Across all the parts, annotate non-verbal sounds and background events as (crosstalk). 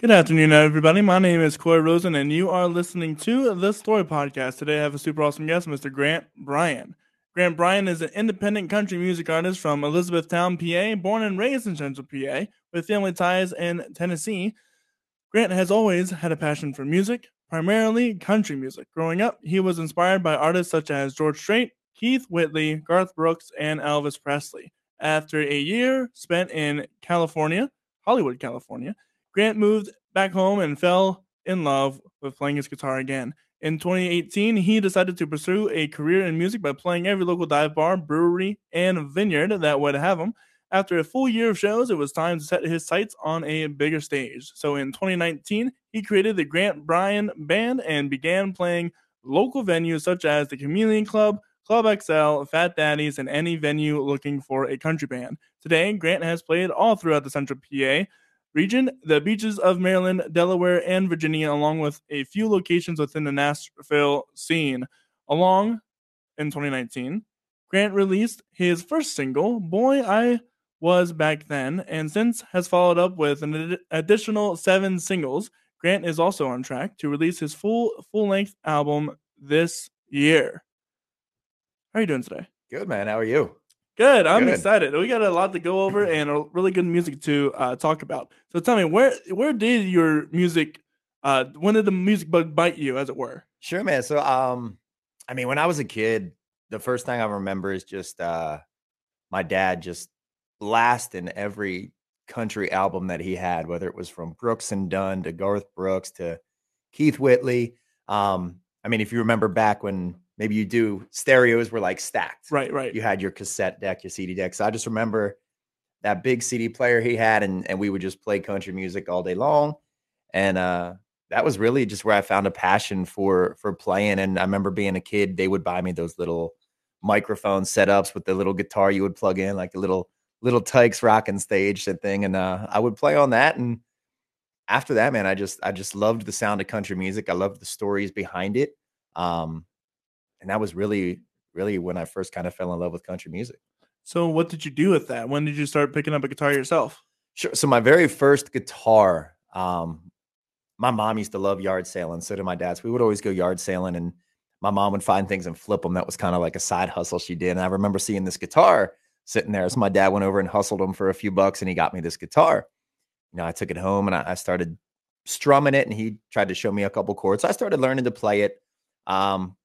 Good afternoon, everybody. My name is Cory Rosen, and you are listening to the Story Podcast. Today, I have a super awesome guest, Mr. Grant Bryan. Grant Bryan is an independent country music artist from Elizabethtown, PA, born and raised in Central PA, with family ties in Tennessee. Grant has always had a passion for music, primarily country music. Growing up, he was inspired by artists such as George Strait, Keith Whitley, Garth Brooks, and Elvis Presley. After a year spent in California, Hollywood, California, Grant moved back home and fell in love with playing his guitar again. In 2018, he decided to pursue a career in music by playing every local dive bar, brewery, and vineyard that would have him. After a full year of shows, it was time to set his sights on a bigger stage. So in 2019, he created the Grant Bryan Band and began playing local venues such as the Chameleon Club, Club XL, Fat Daddy's, and any venue looking for a country band. Today, Grant has played all throughout the Central PA region, the beaches of Maryland, Delaware, and Virginia, along with a few locations within the Nashville scene. Along in 2019, Grant released his first single, Boy I Was Back Then, and since has followed up with an ad- additional seven singles. Grant is also on track to release his full full length album this year. How are you doing today? Good man. How are you? Good. I'm Good. excited. We got a lot to go over and a really good music to uh, talk about. So tell me, where where did your music? Uh, when did the music bug bite you, as it were? Sure, man. So, um, I mean, when I was a kid, the first thing I remember is just uh, my dad just blasting every country album that he had, whether it was from Brooks and Dunn to Garth Brooks to Keith Whitley. Um, I mean, if you remember back when maybe you do, stereos were like stacked. Right, right. You had your cassette deck, your CD deck. So I just remember that big CD player he had, and and we would just play country music all day long. And uh that was really just where I found a passion for for playing. And I remember being a kid, they would buy me those little microphone setups with the little guitar you would plug in, like the little little Tikes rocking stage and thing. And uh I would play on that. And after that, man, I just I just loved the sound of country music. I loved the stories behind it. Um and that was really, really when I first kind of fell in love with country music. So what did you do with that? When did you start picking up a guitar yourself? Sure. So my very first guitar, um, my mom used to love yard sailing. So did my dad. So we would always go yard sailing, and my mom would find things and flip them. That was kind of like a side hustle she did. And I remember seeing this guitar sitting there. So my dad went over and hustled him for a few bucks, and he got me this guitar. You know, I took it home and I, I started strumming it, and he tried to show me a couple chords. So I started learning to play it. Um, it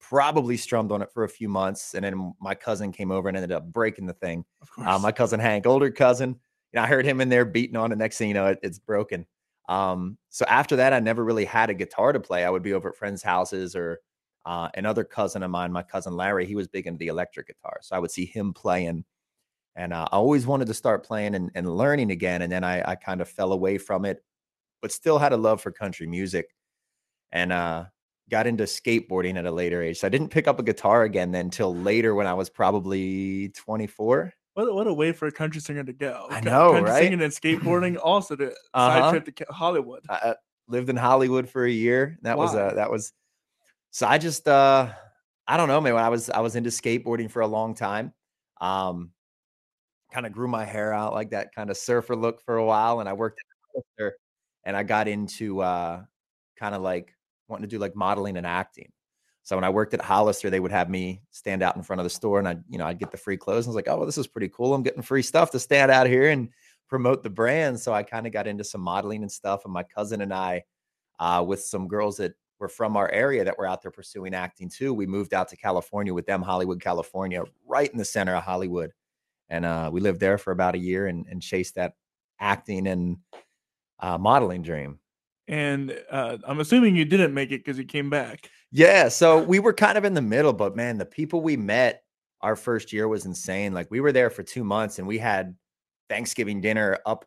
probably strummed on it for a few months, and then my cousin came over and ended up breaking the thing. Of course. Uh, my cousin Hank, older cousin, you know, I heard him in there beating on it. Next thing you know, it, it's broken. Um, so after that, I never really had a guitar to play. I would be over at friends' houses or uh, another cousin of mine, my cousin Larry, he was big into the electric guitar. So I would see him playing. And uh, I always wanted to start playing and, and learning again. And then I, I kind of fell away from it, but still had a love for country music. And uh, got into skateboarding at a later age. So I didn't pick up a guitar again then until later when I was probably 24. what, what a way for a country singer to go. I know, country right? singing and skateboarding, (clears throat) also the Uh-huh. side trip to Hollywood. I, I lived in Hollywood for a year. That was Wow. uh that was so I just uh I don't know, man. When I was I was into skateboarding for a long time. Um kind of grew my hair out like that kind of surfer look for a while and I worked and I got into uh kind of like wanting to do like modeling and acting. So when I worked at Hollister, they would have me stand out in front of the store and I, you know, I'd get the free clothes. And I was like, oh, well, this is pretty cool. I'm getting free stuff to stand out here and promote the brand. So I kind of got into some modeling and stuff. And my cousin and I, uh, with some girls that were from our area that were out there pursuing acting too, we moved out to California with them, Hollywood, California, right in the center of Hollywood. And uh, we lived there for about a year and, and chased that acting and uh, modeling dream. And uh, I'm assuming you didn't make it because you came back. Yeah, so we were kind of in the middle, but man, the people we met our first year was insane. Like we were there for two months and we had Thanksgiving dinner up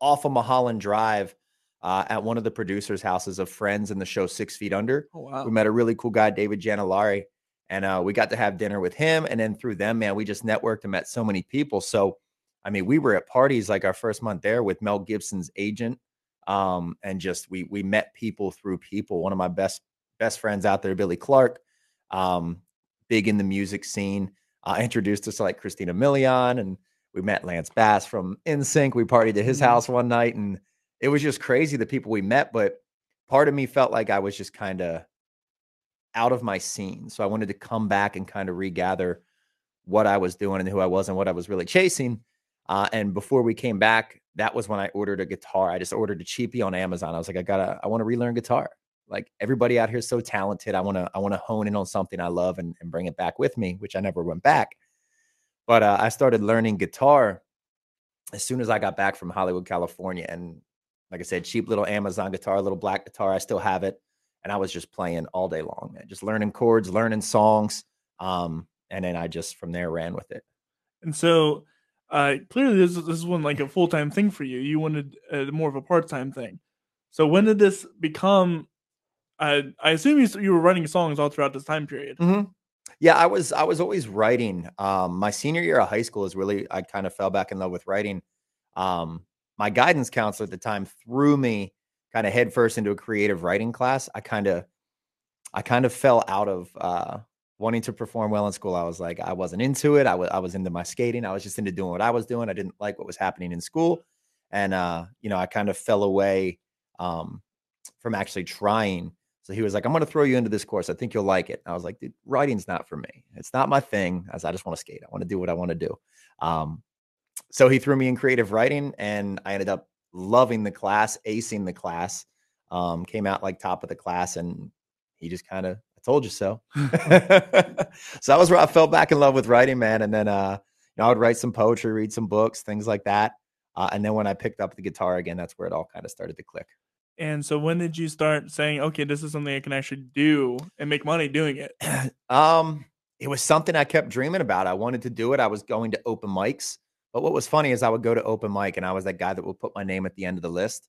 off of Mulholland Drive uh, at one of the producers' houses of friends in the show Six Feet Under. Oh wow. We met a really cool guy, David Janollari, and uh, we got to have dinner with him. And then through them, man, we just networked and met so many people. So, I mean, we were at parties like our first month there with Mel Gibson's agent, um, and just we we met people through people. One of my best best friends out there, Billy Clark, um, big in the music scene, uh, introduced us to like Christina Milian, and we met Lance Bass from NSYNC. We partied at his Mhm. house one night, and it was just crazy the people we met. But part of me felt like I was just kind of out of my scene. So I wanted to come back and kind of regather what I was doing and who I was and what I was really chasing. Uh, and before we came back, that was when I ordered a guitar. I just ordered a cheapie on Amazon. I was like, I gotta, I want to relearn guitar. Like everybody out here is so talented. I want to, I want to hone in on something I love and, and bring it back with me, which I never went back. But uh, I started learning guitar as soon as I got back from Hollywood, California. And like I said, cheap little Amazon guitar, little black guitar. I still have it. And I was just playing all day long, man, just learning chords, learning songs. Um, and then I just from there ran with it. And so uh, clearly this, this is one like a full time thing for you. You wanted uh, more of a part time thing. So when did this become? Uh, I assume you, you were writing songs all throughout this time period. Mm-hmm. Yeah, I was. I was always writing. Um, my senior year of high school is really. I kind of fell back in love with writing. Um, my guidance counselor at the time threw me kind of headfirst into a creative writing class. I kind of, I kind of fell out of uh, wanting to perform well in school. I was like, I wasn't into it. I was I was into my skating. I was just into doing what I was doing. I didn't like what was happening in school. And uh, you know, I kind of fell away um from actually trying. So he was like, I'm gonna throw you into this course. I think you'll like it. I was like, dude, writing's not for me. It's not my thing. As I just want to skate. I want to do what I want to do. Um, so he threw me in creative writing and I ended up loving the class, acing the class. Um, came out like top of the class and he just kind of told you so. (laughs) (laughs) so that was where I fell back in love with writing, man. And then, uh, you know, I would write some poetry, read some books, things like that. Uh, and then when I picked up the guitar again, that's where it all kind of started to click. And so when did you start saying, okay, this is something I can actually do and make money doing it? (clears throat) um, it was something I kept dreaming about. I wanted to do it. I was going to open mics. But what was funny is I would go to open mic and I was that guy that would put my name at the end of the list.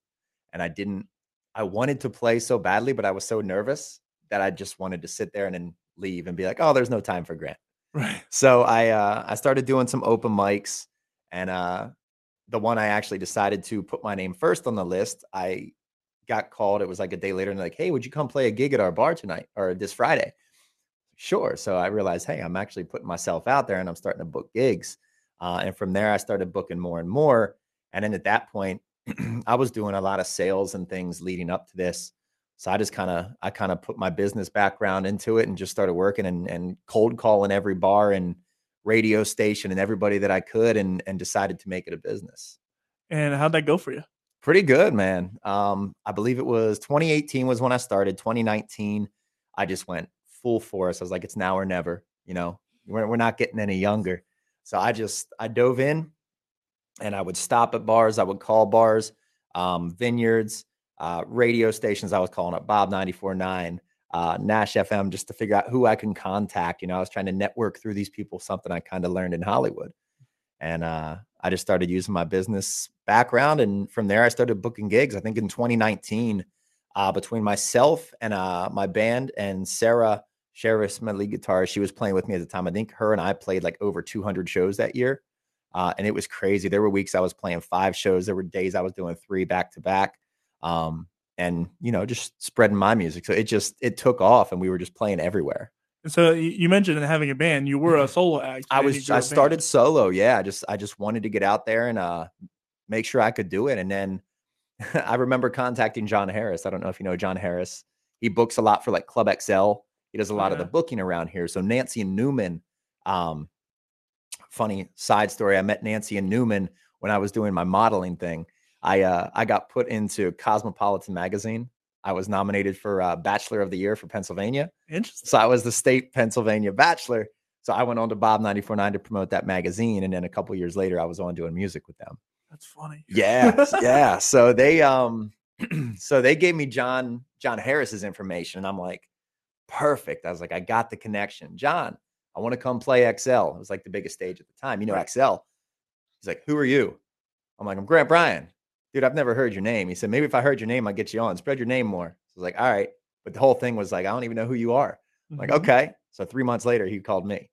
And I didn't, I wanted to play so badly, but I was so nervous that I just wanted to sit there and then leave and be like, oh, there's no time for Grant. Right. So I uh, I started doing some open mics, and uh, the one I actually decided to put my name first on the list, I got called. It was like a day later, and like, hey, would you come play a gig at our bar tonight or this Friday? Sure. So I realized, hey, I'm actually putting myself out there, and I'm starting to book gigs. Uh, and from there, I started booking more and more. And then at that point, (clears throat) I was doing a lot of sales and things leading up to this. So I just kind of I kind of put my business background into it and just started working and and cold calling every bar and radio station and everybody that I could and and decided to make it a business. And how'd that go for you? Pretty good, man. Um, I believe it was 2018 was when I started. 2019, I just went full force. I was like, it's now or never. You know, we're we're not getting any younger. So I just I dove in, and I would stop at bars. I would call bars, um, vineyards uh, radio stations. I was calling up Bob 94.9, uh, Nash FM, just to figure out who I can contact. You know, I was trying to network through these people, something I kind of learned in Hollywood. And uh, I just started using my business background. And from there, I started booking gigs. I think in 2019, uh, between myself and uh, my band and Sarah Sheriff's my lead guitarist, she was playing with me at the time. I think her and I played like over 200 shows that year. Uh, and it was crazy. There were weeks I was playing five shows. There were days I was doing three back to back um, and you know just spreading my music. So it just it took off, and we were just playing everywhere. So you mentioned having a band. You were a solo act. I was. I started solo. Yeah, I just I just wanted to get out there and uh make sure I could do it. And then (laughs) I remember contacting John Harris. I don't know if you know John Harris. He books a lot for like Club XL. He does a lot yeah. of the booking around here. So Nancy and Newman, um, funny side story. I met Nancy and Newman when I was doing my modeling thing. I uh, I got put into Cosmopolitan magazine. I was nominated for uh, Bachelor of the Year for Pennsylvania. Interesting. So I was the state Pennsylvania Bachelor. So I went on to Bob 94.9 to promote that magazine, and then a couple years later, I was on doing music with them. That's funny. Yeah, (laughs) yeah. So they um, (clears throat) so they gave me John John Harris's information, and I'm like, perfect. I was like, I got the connection, John. I want to come play XL. It was like the biggest stage at the time. You know, right. XL. He's like, who are you? I'm like, I'm Grant Bryan dude, I've never heard your name. He said, maybe if I heard your name, I'd get you on. Spread your name more. So I was like, all right. But the whole thing was like, I don't even know who you are. Mm-hmm. Like, okay. So three months later, he called me.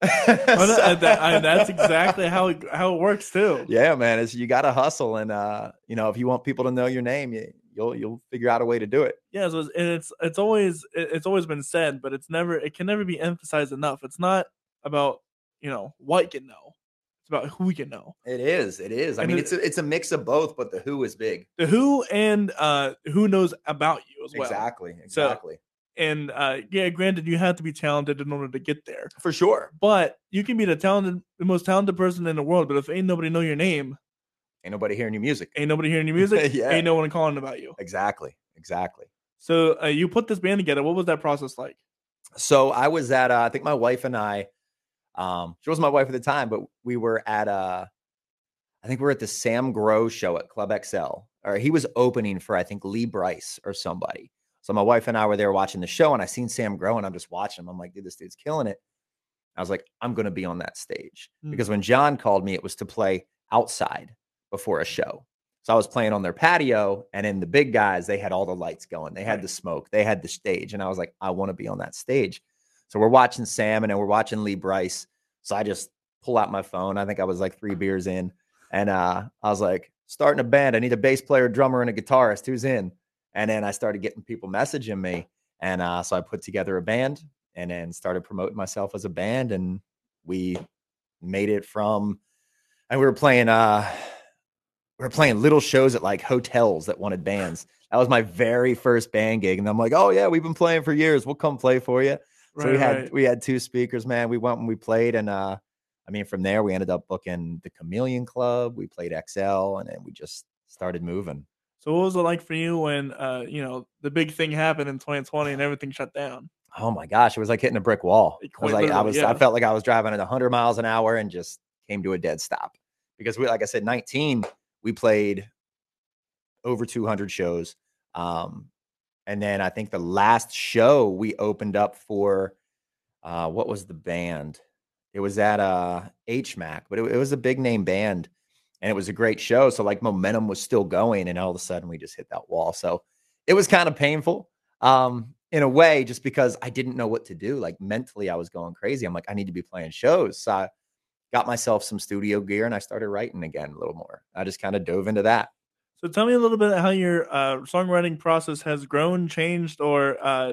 well, that, that, (laughs) that's exactly how it, how it works too. Yeah, man. It's you got to hustle, and uh, you know, if you want people to know your name, you, you'll you'll figure out a way to do it. Yeah, so it's, and it's it's always it's always been said, but it's never it can never be emphasized enough. It's not about you know what you know. It's about who you know. It is. It is. I And mean, it's a, it's a mix of both, but the who is big. The who and uh who knows about you as well. Exactly. So- Exactly. And uh yeah, granted, you have to be talented in order to get there. For sure. But you can be the talented, the most talented person in the world. But if ain't nobody know your name, Ain't nobody hearing your music. ain't nobody hearing your (laughs) music, Yeah. ain't no one calling about you. Exactly. Exactly. So uh, you put this band together. What was that process like? So I was at, uh, I think my wife and I, um, she wasn't my wife at the time, but we were at, uh, I think we were at the Sam Grow show at Club XL, or he was opening for, I think, Lee Brice or somebody. So my wife and I were there watching the show, and I seen Sam Grow, and I'm just watching him. I'm like, dude, this dude's killing it. I was like, I'm going to be on that stage Mm. because when John called me, it was to play outside before a show. So I was playing on their patio, and in the big guys, they had all the lights going, they had the smoke, they had the stage, and I was like, I want to be on that stage. So we're watching Sam, and we're watching Lee Brice. So I just pull out my phone. I think I was like three beers in, and uh, I was like, starting a band. I need a bass player, drummer, and a guitarist. Who's in? And then I started getting people messaging me, and uh, so I put together a band, and then started promoting myself as a band, and we made it from, and we were playing. uh we were playing little shows at like hotels that wanted bands. That was my very first band gig, and I'm like, "Oh yeah, we've been playing for years. We'll come play for you." So we had right. we had two speakers, man. We went and we played, and uh, I mean, from there we ended up booking the Chameleon Club. We played XL, and then we just started moving. So what was it like for you when uh you know the big thing happened in 2020 and everything shut down? Oh my gosh, it was like hitting a brick wall. I was like, I was, yeah. I felt like I was driving at 100 miles an hour and just came to a dead stop because we, like I said, 19, we played over 200 shows. Um, and then I think the last show we opened up for, uh, what was the band? It was at uh, HMAC, but it, it was a big name band and it was a great show. So like momentum was still going, and all of a sudden we just hit that wall. So it was kind of painful um, in a way, just because I didn't know what to do. Like mentally, I was going crazy. I'm like, I need to be playing shows. So I got myself some studio gear and I started writing again a little more. I just kind of dove into that. So tell me a little bit how your uh, songwriting process has grown, changed, or uh,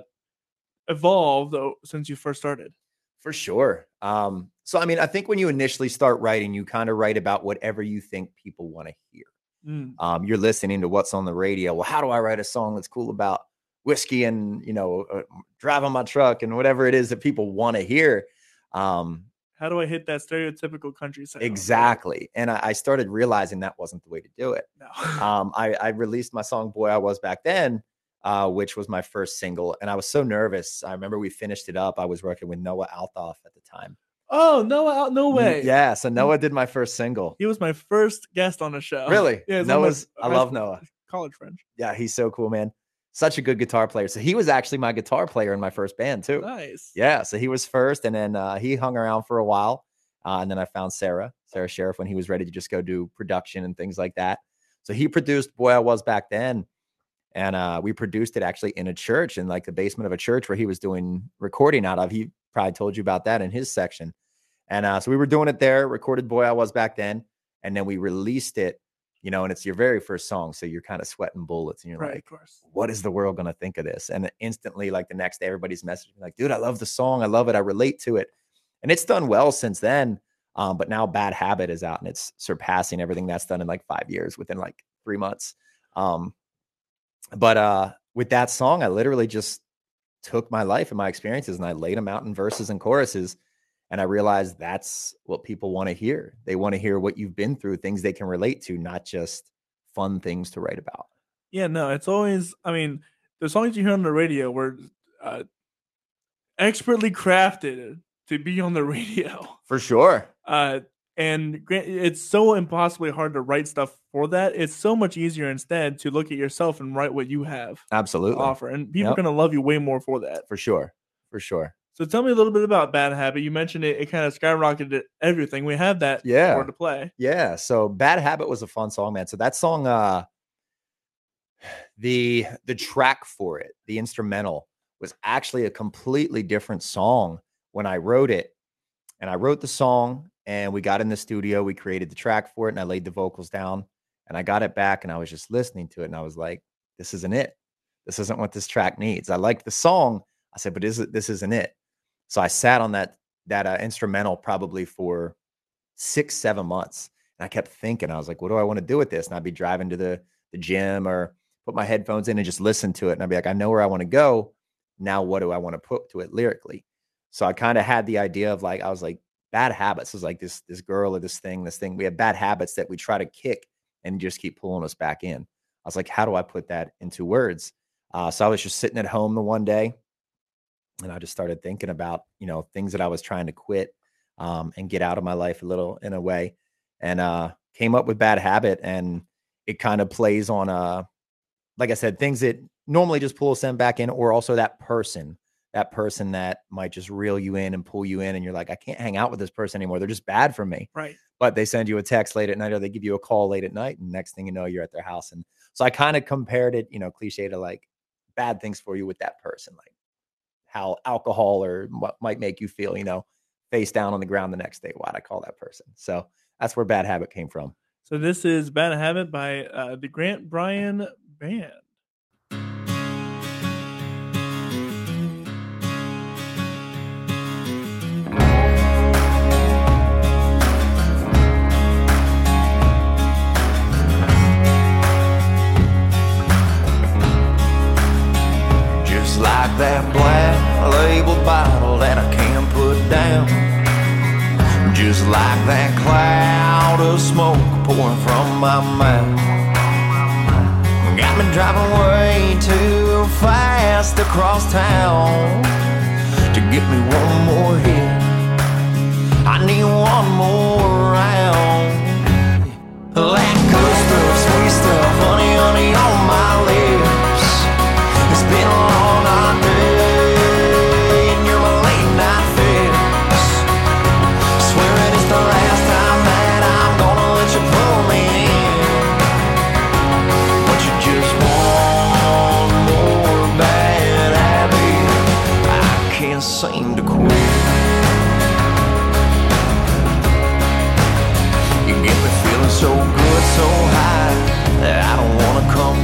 evolved though, since you first started. For sure. Um, so I mean, I think when you initially start writing, you kind of write about whatever you think people want to hear. Mm, um, you're listening to what's on the radio. Well, how do I write a song that's cool about whiskey and you know uh, driving my truck and whatever it is that people want to hear? Um, How do I hit that stereotypical country sound? exactly. And I, I started realizing that wasn't the way to do it. No. Um, I, I released my song "Boy I Was Back Then," uh, which was my first single, and I was so nervous. I remember we finished it up. I was working with Noah Althoff at the time. oh Noah, no way. Yeah, so Noah did my first single. he was my first guest on the show. Really? Yeah, of my Noah's. I love Noah. College friend. Yeah, he's so cool, man. Such a good guitar player. So he was actually my guitar player in my first band too. Nice. Yeah, so he was first, and then uh, he hung around for a while, uh, and then I found Sarah, Sarah Sheriff, when he was ready to just go do production and things like that. So he produced "Boy I Was Back Then," and uh, we produced it actually in a church, in like the basement of a church where he was doing recording out of. He probably told you about that in his section, and uh, so we were doing it there. Recorded "Boy I Was Back Then," and then we released it. You know, and it's your very first song, so you're kind of sweating bullets, and you're Right, like, of course. what is the world going to think of this? And instantly, like the next day, everybody's messaging like, dude, I love the song. I love it. I relate to it. And it's done well since then. Um, but now Bad Habit is out and it's surpassing everything that's done in like five years within like three months. Um, but uh, with that song, I literally just took my life and my experiences and I laid them out in verses and choruses. And I realized that's what people want to hear. They want to hear what you've been through, things they can relate to, not just fun things to write about. Yeah, no, it's always. I mean, the songs you hear on the radio were uh, expertly crafted to be on the (laughs) radio. For sure. Uh, and it's so impossibly hard to write stuff for that. It's so much easier instead to look at yourself and write what you have to Absolutely. offer, and people Yep. are gonna love you way more for that. For sure. For sure. So tell me a little bit about Bad Habit. You mentioned it; it kind of skyrocketed everything. We have that Yeah. to play. Yeah. So Bad Habit was a fun song, man. So that song, uh the the track for it, the instrumental, was actually a completely different song when I wrote it. And I wrote the song and we got in the studio, we created the track for it, and I laid the vocals down and I got it back and I was just listening to it and I was like, this isn't it. This isn't what this track needs. I liked the song. I said, but is it this isn't it? So I sat on that that uh, instrumental probably for six, seven months. And I kept thinking, I was like, what do I want to do with this? And I'd be driving to the, the gym or put my headphones in and just listen to it. And I'd be like, I know where I want to go. Now, what do I want to put to it lyrically? So I kind of had the idea of like, I was like, bad habits is like this, this girl or this thing, this thing. We have bad habits that we try to kick and just keep pulling us back in. I was like, how do I put that into words? Uh, so I was just sitting at home the one day and I just started thinking about, you know, things that I was trying to quit um, and get out of my life a little in a way and uh, came up with bad habit and it kind of plays on uh like I said, things that normally just pull us in back in, or also that person, that person that might just reel you in and pull you in, and you're like, I can't hang out with this person anymore. They're just bad for me. Right. But they send you a text late at night, or they give you a call late at night, and next thing you know, you're at their house. And so I kind of compared it, you know, cliche to like bad things for you with that person, like how alcohol or what might make you feel, you know, face down on the ground the next day. Why'd I call that person? So that's where bad habit came from. So this is Bad Habit by uh, the Grant Bryan Band. Like that black label bottle that I can't put down. Just like that cloud of smoke pouring from my mouth. Got me driving way too fast across town to get me one more hit. I need one more round. That good stuff, sweet stuff, honey, honey on my lips. It's been a long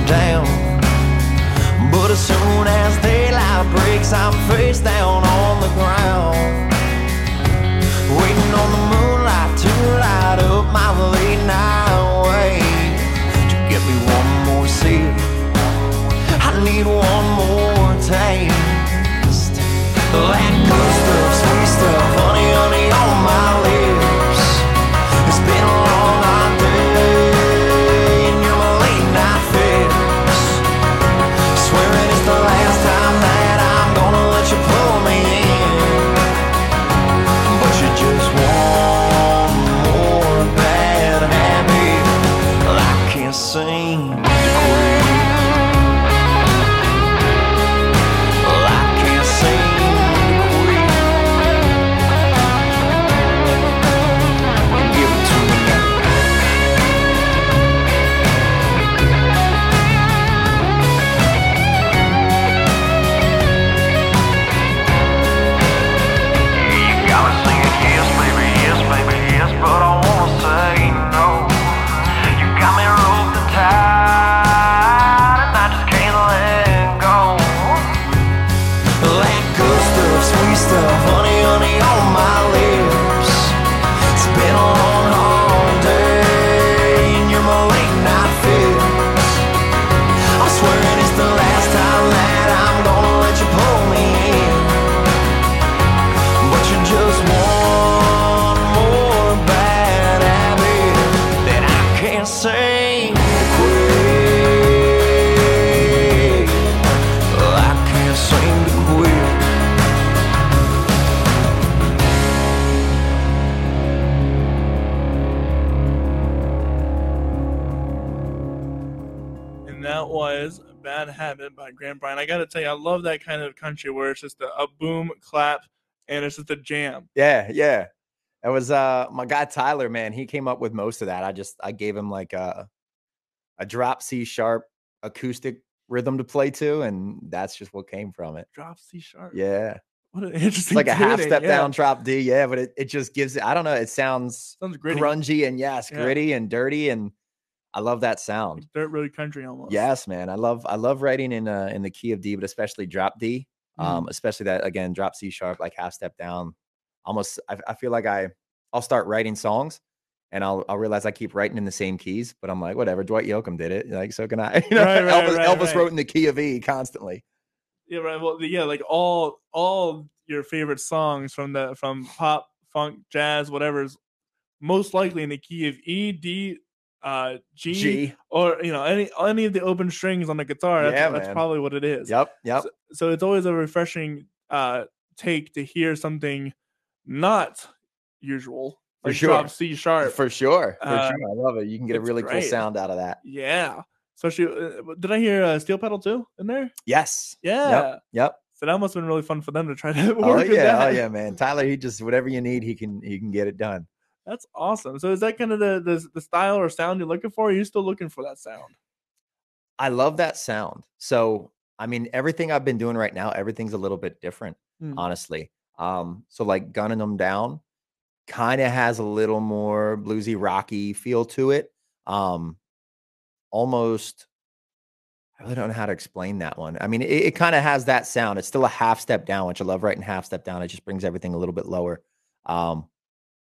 down. But as soon as daylight breaks, I'm face down on the ground. Waiting on the moonlight to light up my late night wave. To get me one more sip, I need one more taste. That good stuff, sweet stuff, honey, it's just jam. Yeah, yeah. It was uh my guy Tyler, man. He came up with most of that. I just I gave him like a a drop C sharp acoustic rhythm to play to, and that's just what came from it. Drop C sharp. Yeah. What an (laughs) It's interesting like a half step yeah. down, drop D. Yeah, but it, it just gives it, I don't know, it sounds Sounds gritty. grungy and yes, Yeah. gritty and dirty. And I love that sound. Like dirt road country almost. Yes, man. I love I love writing in uh in the key of D, but especially drop D. Mm-hmm. Um, especially that again, drop C sharp, like half step down. Almost I, I feel like I I'll start writing songs and I'll I'll realize I keep writing in the same keys, but I'm like, whatever. Dwight Yoakam did it, like so can I. (laughs) You know, Right, right, Elvis, right, Elvis wrote in the key of E constantly. Yeah, right. Well, yeah, like all all your favorite songs from the from pop, funk, jazz, whatever's most likely in the key of E, D, uh, G, G. or you know any any of the open strings on the guitar. That's, Yeah, that's probably what it is. Yep, yep. So, so it's always a refreshing uh take to hear something not usual, For like sure. drop C sharp. For sure, for Uh, sure. I love it. You can get a really cool sound out of that. yeah. Especially, uh, did I hear uh, steel pedal too in there? Yes. Yeah. Yep. So that must have been really fun for them to try to (laughs) work Oh yeah, oh yeah, man. Tyler, he just whatever you need, he can he can get it done. That's awesome. So is that kind of the, the the style or sound you're looking for? Are you still looking for that sound? I love that sound. So I mean, everything I've been doing right now, everything's a little bit different, Hmm. honestly. Um, so like gunning them down kind of has a little more bluesy rocky feel to it. Um almost I really don't know how to explain that one. I mean, it, it kind of has that sound. It's still a half step down, which I love writing half step down. It just brings everything a little bit lower. Um,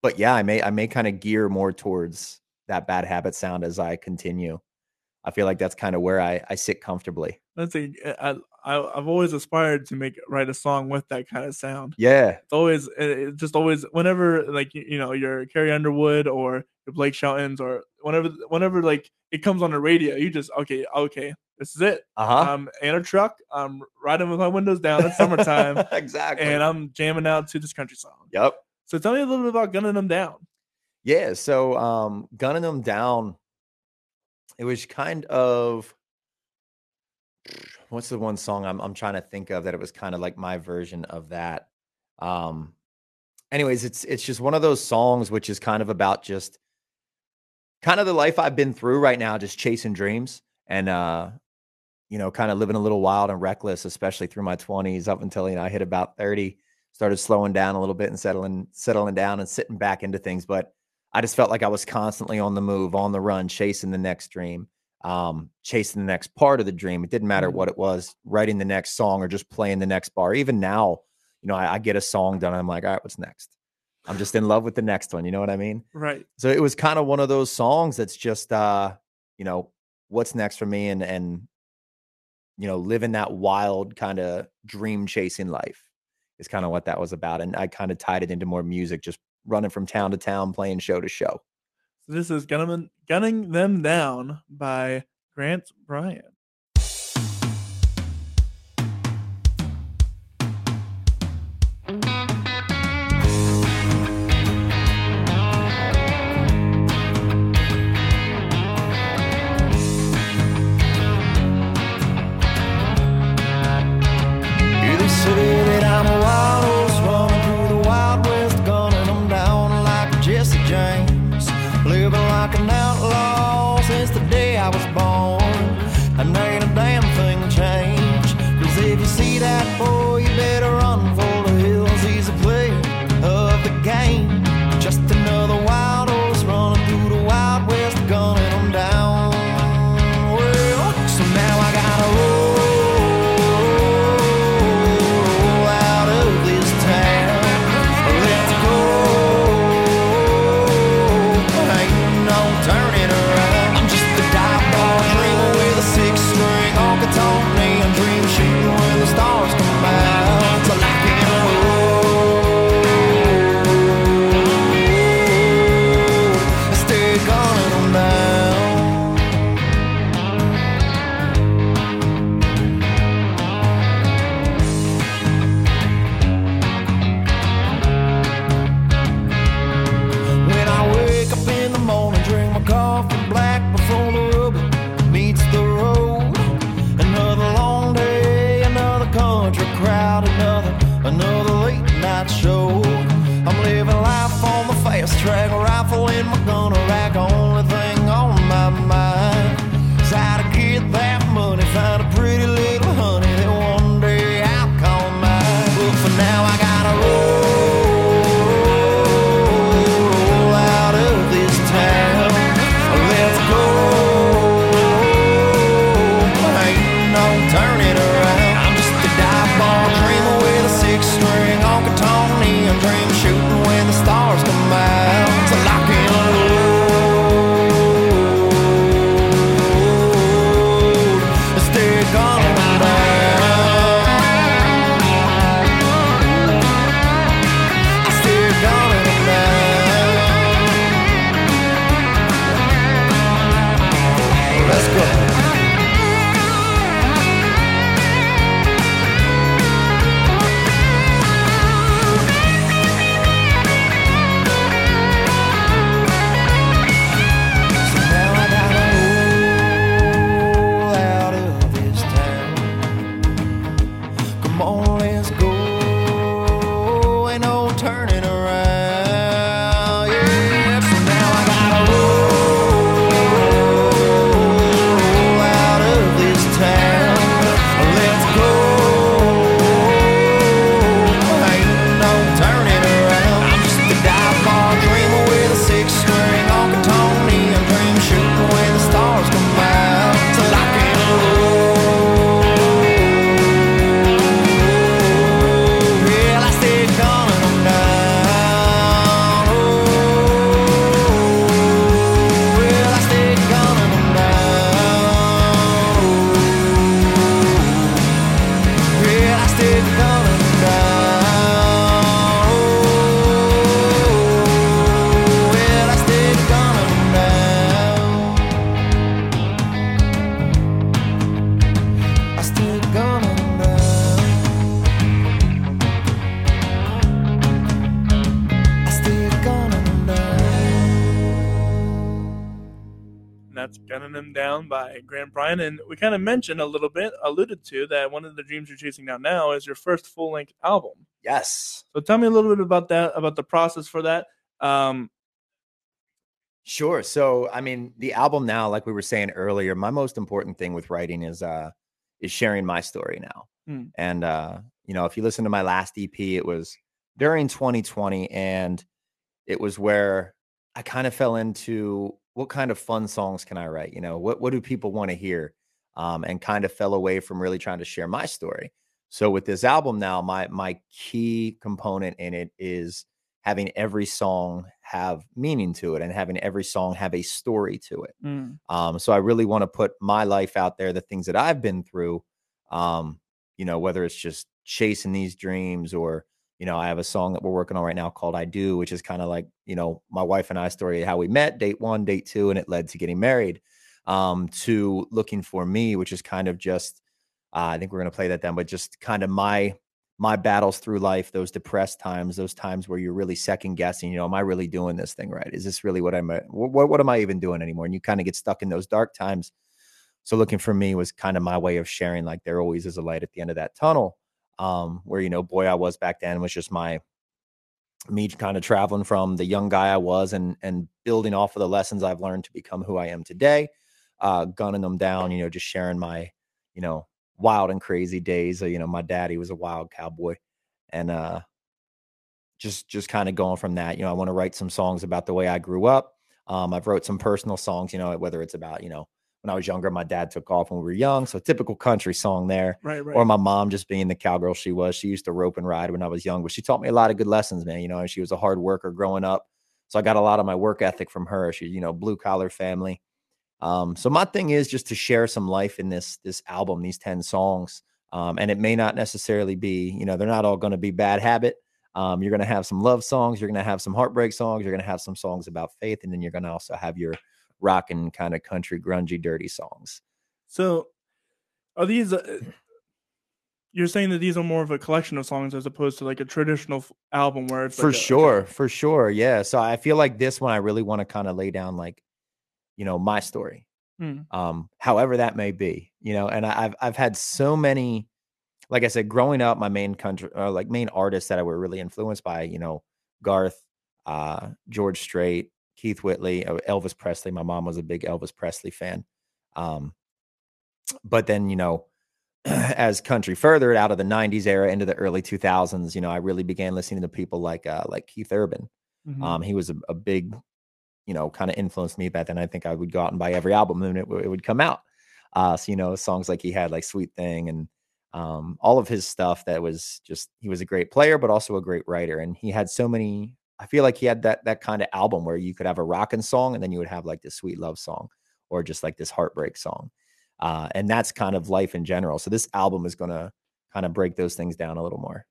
but yeah, I may I may kind of gear more towards that bad habit sound as I continue. I feel like that's kind of where I I sit comfortably. That's a eh, I, I I've always aspired to make write a song with that kind of sound. Yeah, It's always it, it just always whenever like you, you know your Carrie Underwood or your Blake Sheltons or whenever whenever like it comes on the radio, you just okay okay this is it. uh huh. I'm in a truck. I'm riding with my windows down. It's (laughs) summertime, exactly. and I'm jamming out to this country song. yep. So tell me a little bit about gunning them down. Yeah. So um gunning them down, it was kind of what's the one song I'm I'm trying to think of that it was kind of like my version of that. Um anyways, it's it's just one of those songs which is kind of about just kind of the life I've been through right now, just chasing dreams and uh you know, kind of living a little wild and reckless, especially through my 20s up until you know I hit about 30 started slowing down a little bit and settling settling down and sitting back into things but i just felt like i was constantly on the move on the run chasing the next dream um chasing the next part of the dream. It didn't matter Mhm. what it was writing the next song or just playing the next bar. Even now you know i, I get a song done i'm like all right what's next? I'm just in love with the next one you know what i mean? Right. so it was kind of one of those songs that's just uh you know what's next for me? and and you know living that wild kind of dream chasing life is kind of what that was about and i kind of tied it into more music just running from town to town playing show to show So this is gunning, gunning them down by Grant Bryan. Gunning Them Down by Grant Bryan. And we kind of mentioned a little bit, alluded to, that one of the dreams you're chasing down now is your first full length album. Yes. So tell me a little bit about that, about the process for that. Um, Sure. So, I mean, the album now, like we were saying earlier, my most important thing with writing is uh is sharing my story now. Mm. And uh, you know, if you listen to my last EP, it was during 2020 and it was where I kind of fell into what kind of fun songs can I write? You know, what what do people want to hear? Um, and kind of fell away from really trying to share my story. So with this album now, my my key component in it is having every song have meaning to it and having every song have a story to it. mm, Um, so I really want to put my life out there, the things that I've been through. Um, you know, whether it's just chasing these dreams or, you know, I have a song that we're working on right now called I Do, which is kind of like, you know, my wife and I story, how we met, date one, date two, and it led to getting married. Um, to looking for me, which is kind of just uh, I think we're gonna play that then, but just kind of my my battles through life, those depressed times, those times where you're really second guessing, you know, am I really doing this thing right? Is this really what I'm what what am I even doing anymore? And you kind of get stuck in those dark times. So looking for me was kind of my way of sharing like there always is a light at the end of that tunnel. Um, where you know, boy, I was back then was just my me kind of traveling from the young guy I was and and building off of the lessons I've learned to become who I am today. Uh, gunning them down, you know, just sharing my, you know, wild and crazy days. Uh, you know, my daddy was a wild cowboy, and uh, just just kind of going from that. You know, I want to write some songs about the way I grew up. Um, I've wrote some personal songs. You know, whether it's about you know when I was younger, my dad took off when we were young, so typical country song there. right, right. Or my mom just being the cowgirl she was. She used to rope and ride when I was young, but she taught me a lot of good lessons, man. You know, and she was a hard worker growing up. So I got a lot of my work ethic from her. She, you know, blue collar family. Um, so my thing is just to share some life in this this album, these 10 songs. Um, and it may not necessarily be, you know, they're not all going to be bad habit. Um, you're going to have some love songs, you're going to have some heartbreak songs, you're going to have some songs about faith, and then you're going to also have your rock and kind of country, grungy, dirty songs. So, are these? Uh, you're saying that these are more of a collection of songs as opposed to like a traditional f- album where it's for like a- sure for sure yeah so i feel like this one i really want to kind of lay down like you know my story Hmm. um however that may be you know and I, i've i've had so many like i said growing up my main country or like main artists that i were really influenced by you know garth uh george strait keith whitley uh, elvis presley. My mom was a big elvis presley fan. Um but then you know (clears throat) as country furthered out of the 90s era into the early 2000s you know i really began listening to people like uh like keith urban. Mhm. um he was a, a big you know kind of influenced me back then. I think i would go out and buy every album and it, w- it would come out. Uh so you know songs like he had like sweet thing and um all of his stuff that was just he was a great player but also a great writer. And he had so many i feel like he had that that kind of album where you could have a rockin' song and then you would have like this sweet love song or just like this heartbreak song uh, and that's kind of life in general. So this album is going to kind of break those things down a little more.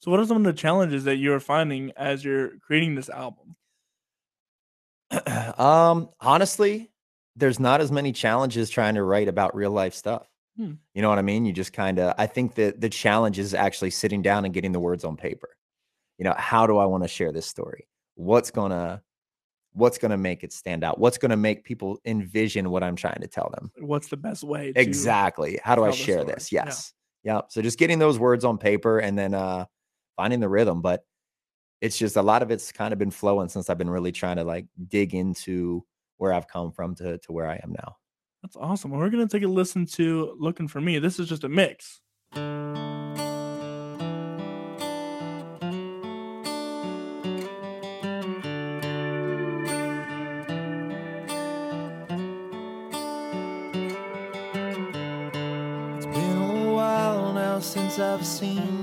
So, what are some of the challenges that you're finding as you're creating this album? (clears throat) um, honestly, there's not as many challenges trying to write about real life stuff. Hmm. You know what I mean? You just kind of, I think that the challenge is actually sitting down and getting the words on paper. You know, how do I want to share this story? What's to, what's to make it stand out? What's to make people envision what I'm trying to tell them? What's the best way? To, Exactly. How do I share this? Yeah. Yes. Yep. So just getting those words on paper and then uh finding the rhythm. But it's just a lot of it's kind of been flowing since I've been really trying to like dig into where I've come from to to where I am now. That's awesome. Well, we're gonna take a listen to "Looking for Me." This is just a mix. Since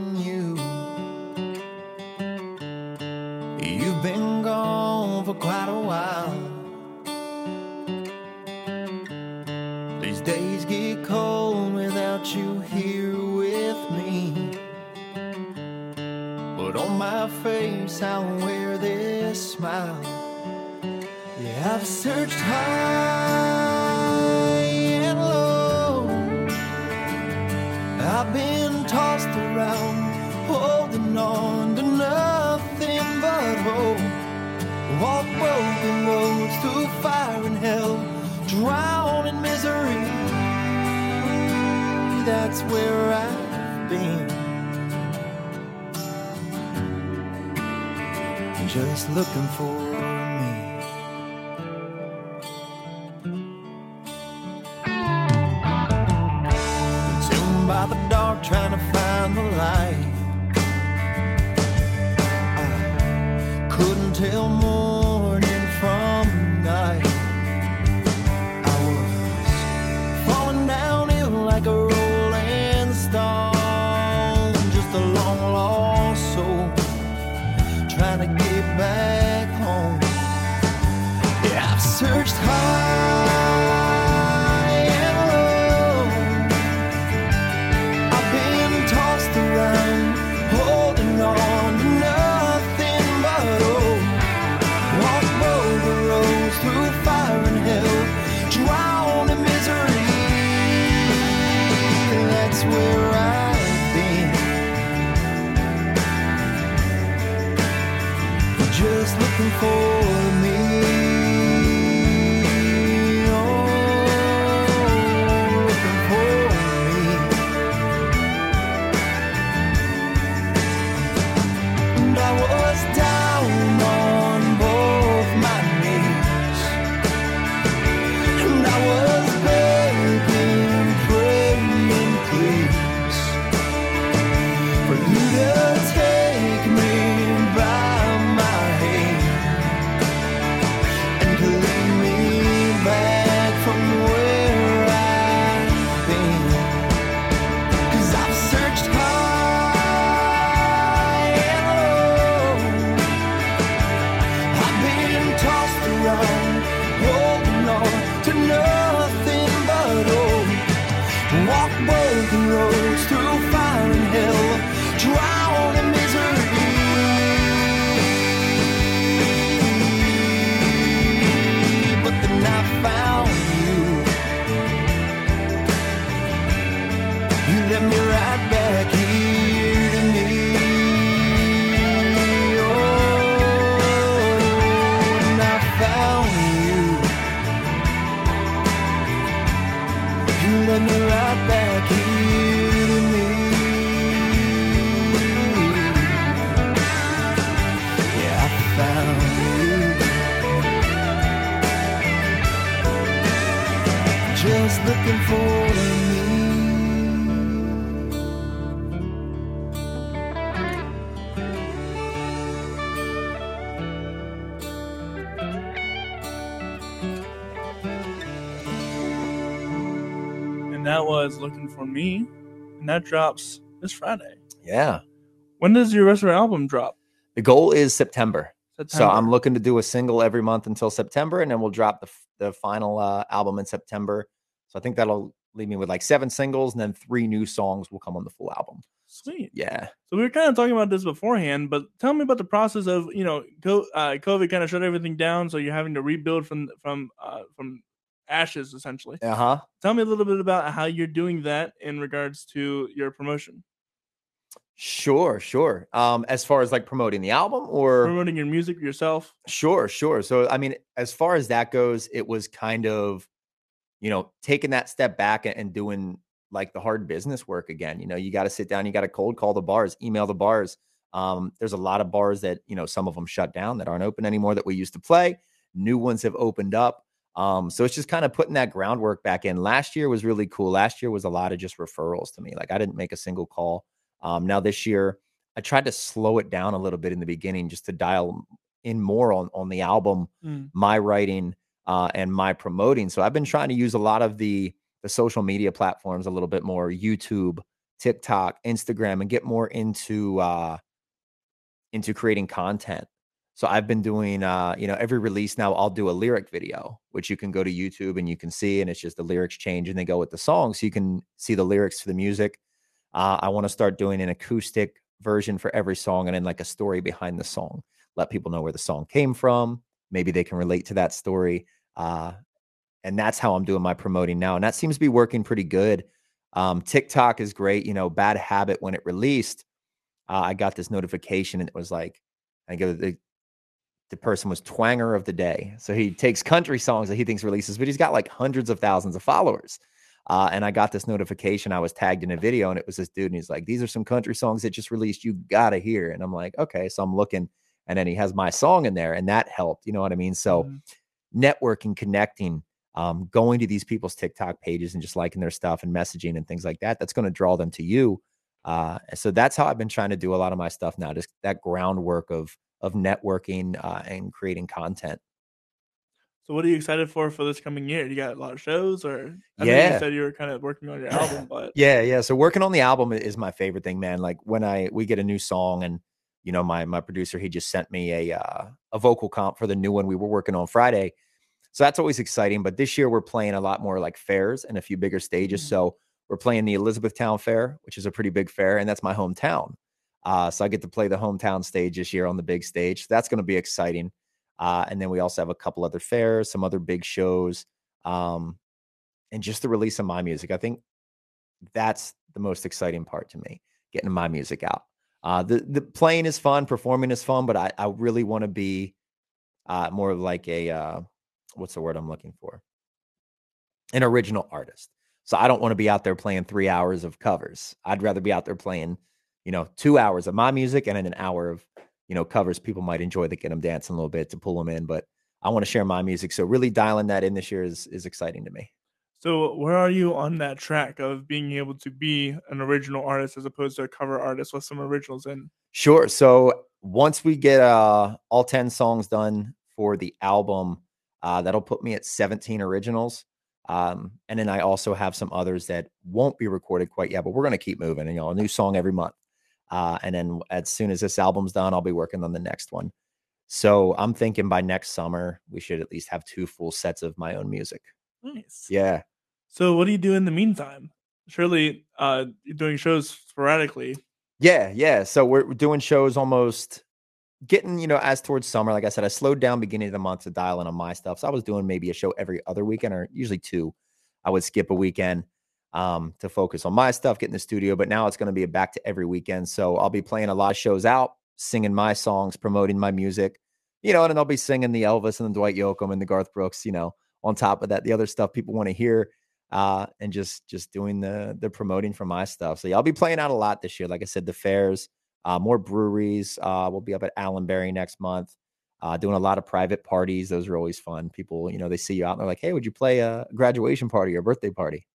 find for Me. And that drops this Friday. Yeah. When does your rest of your album drop? The goal is September. So I'm looking to do a single every month until September, and then we'll drop the the final uh, album in September. So I think that'll leave me with like seven singles, and then three new songs will come on the full album. Sweet. Yeah. So we were kind of talking about this beforehand, but tell me about the process of you know, uh, COVID kind of shut everything down, so you're having to rebuild from from uh, from ashes essentially. Uh huh. Tell me a little bit about how you're doing that in regards to your promotion, Sure, sure. Um, as far as like promoting the album, or promoting your music yourself. Sure, sure. So, I mean, as far as that goes, it was kind of, you know, taking that step back and- and doing like the hard business work again. You know, you got to sit down, you got to cold call the bars, email the bars. Um, there's a lot of bars that, you know, some of them shut down that aren't open anymore that we used to play. New ones have opened up. Um, so it's just kind of putting that groundwork back in. Last year was really cool. Last year was a lot of just referrals to me. Like I didn't make a single call. Um, now this year, I tried to slow it down a little bit in the beginning just to dial in more on on the album, Mm. my writing, uh, and my promoting. So I've been trying to use a lot of the the social media platforms a little bit more, YouTube, TikTok, Instagram, and get more into uh, into creating content. So I've been doing, uh, you know, every release now I'll do a lyric video, which you can go to YouTube and you can see, and it's just the lyrics change and they go with the song, so you can see the lyrics to the music. Uh, I want to start doing an acoustic version for every song and then like a story behind the song. Let people know where the song came from. Maybe they can relate to that story. Uh, and that's how I'm doing my promoting now. And that seems to be working pretty good. Um, TikTok is great. You know, Bad Habit, when it released, uh, I got this notification and it was like, I go, the person was twanger of the day. So he takes country songs that he thinks releases, but he's got like hundreds of thousands of followers. Uh, and I got this notification. I was tagged in a video, and it was this dude, and he's like, "These are some country songs that just released. You gotta hear." And I'm like, "Okay." So I'm looking, and then he has my song in there, and that helped. You know what I mean? So Mhm. networking, connecting, um, going to these people's TikTok pages and just liking their stuff and messaging and things like that. That's going to draw them to you. Uh, so that's how I've been trying to do a lot of my stuff now. Just that groundwork of of networking uh, and creating content. So what are you excited for for this coming year? You got a lot of shows, or I Yeah. you said you were kind of working on your album, (laughs) but Yeah, yeah. So working on the album is my favorite thing, man. Like when I we get a new song and you know my my producer he just sent me a uh, a vocal comp for the new one we were working on Friday. So that's always exciting, but this year we're playing a lot more like fairs and a few bigger stages. Mhm. So we're playing the Elizabethtown Fair, which is a pretty big fair and that's my hometown. Uh, so I get to play the hometown stage this year on the big stage. That's going to be exciting. Uh, and then we also have a couple other fairs, some other big shows, um, and just the release of my music. I think that's the most exciting part to me, getting my music out. Uh, the the playing is fun, performing is fun, but I I really want to be uh, more of like a uh, what's the word I'm looking for? An original artist. So I don't want to be out there playing three hours of covers. I'd rather be out there playing, you know, two hours of my music and then an hour of, you know, covers people might enjoy that get them dancing a little bit to pull them in. But I want to share my music. So really dialing that in this year is is exciting to me. So where are you on that track of being able to be an original artist as opposed to a cover artist with some originals in? Sure. So once we get uh all 10 songs done for the album, uh that'll put me at 17 originals. Um, and then I also have some others that won't be recorded quite yet, but we're gonna keep moving, and you know, a new song every month. Uh, and then as soon as this album's done, I'll be working on the next one. So I'm thinking by next summer, we should at least have two full sets of my own music. Nice. Yeah. So what do you do in the meantime? Surely uh you're doing shows sporadically. Yeah, yeah. So we're we're doing shows almost getting, you know, as towards summer. Like I said, I slowed down beginning of the month to dial in on my stuff. So I was doing maybe a show every other weekend or usually two. I would skip a weekend um, to focus on my stuff, get in the studio. But now it's going to be a back to every weekend. So I'll be playing a lot of shows out, singing my songs, promoting my music, you know, and then I'll be singing the Elvis and the Dwight Yoakam and the Garth Brooks, you know, on top of that, the other stuff people want to hear uh and just just doing the the promoting for my stuff so yeah i'll be playing out a lot this year like i said the fairs uh more breweries uh we'll be up at allenberry next month uh doing a lot of private parties those are always fun people you know they see you out and they're like hey would you play a graduation party or birthday party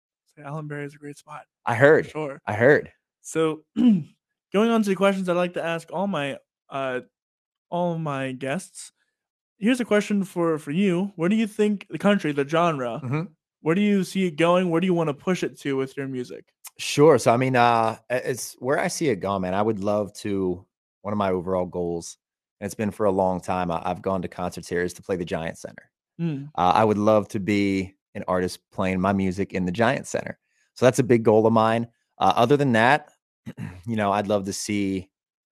Allenberry is a great spot. i heard sure. i heard So (clears throat) going on to the questions I'd like to ask all my uh all my guests. Here's a question for for you. Where do you think the country, the genre, Mhm. where do you see it going? Where do you want to push it to with your music? Sure. So I mean, uh, it's where I see it going, man. I would love to. One of my overall goals, and it's been for a long time. I, I've gone to concerts here is to play the Giant Center. Mm, Uh, I would love to be an artist playing my music in the Giant Center. So that's a big goal of mine. Uh, other than that, (clears throat) you know, I'd love to see,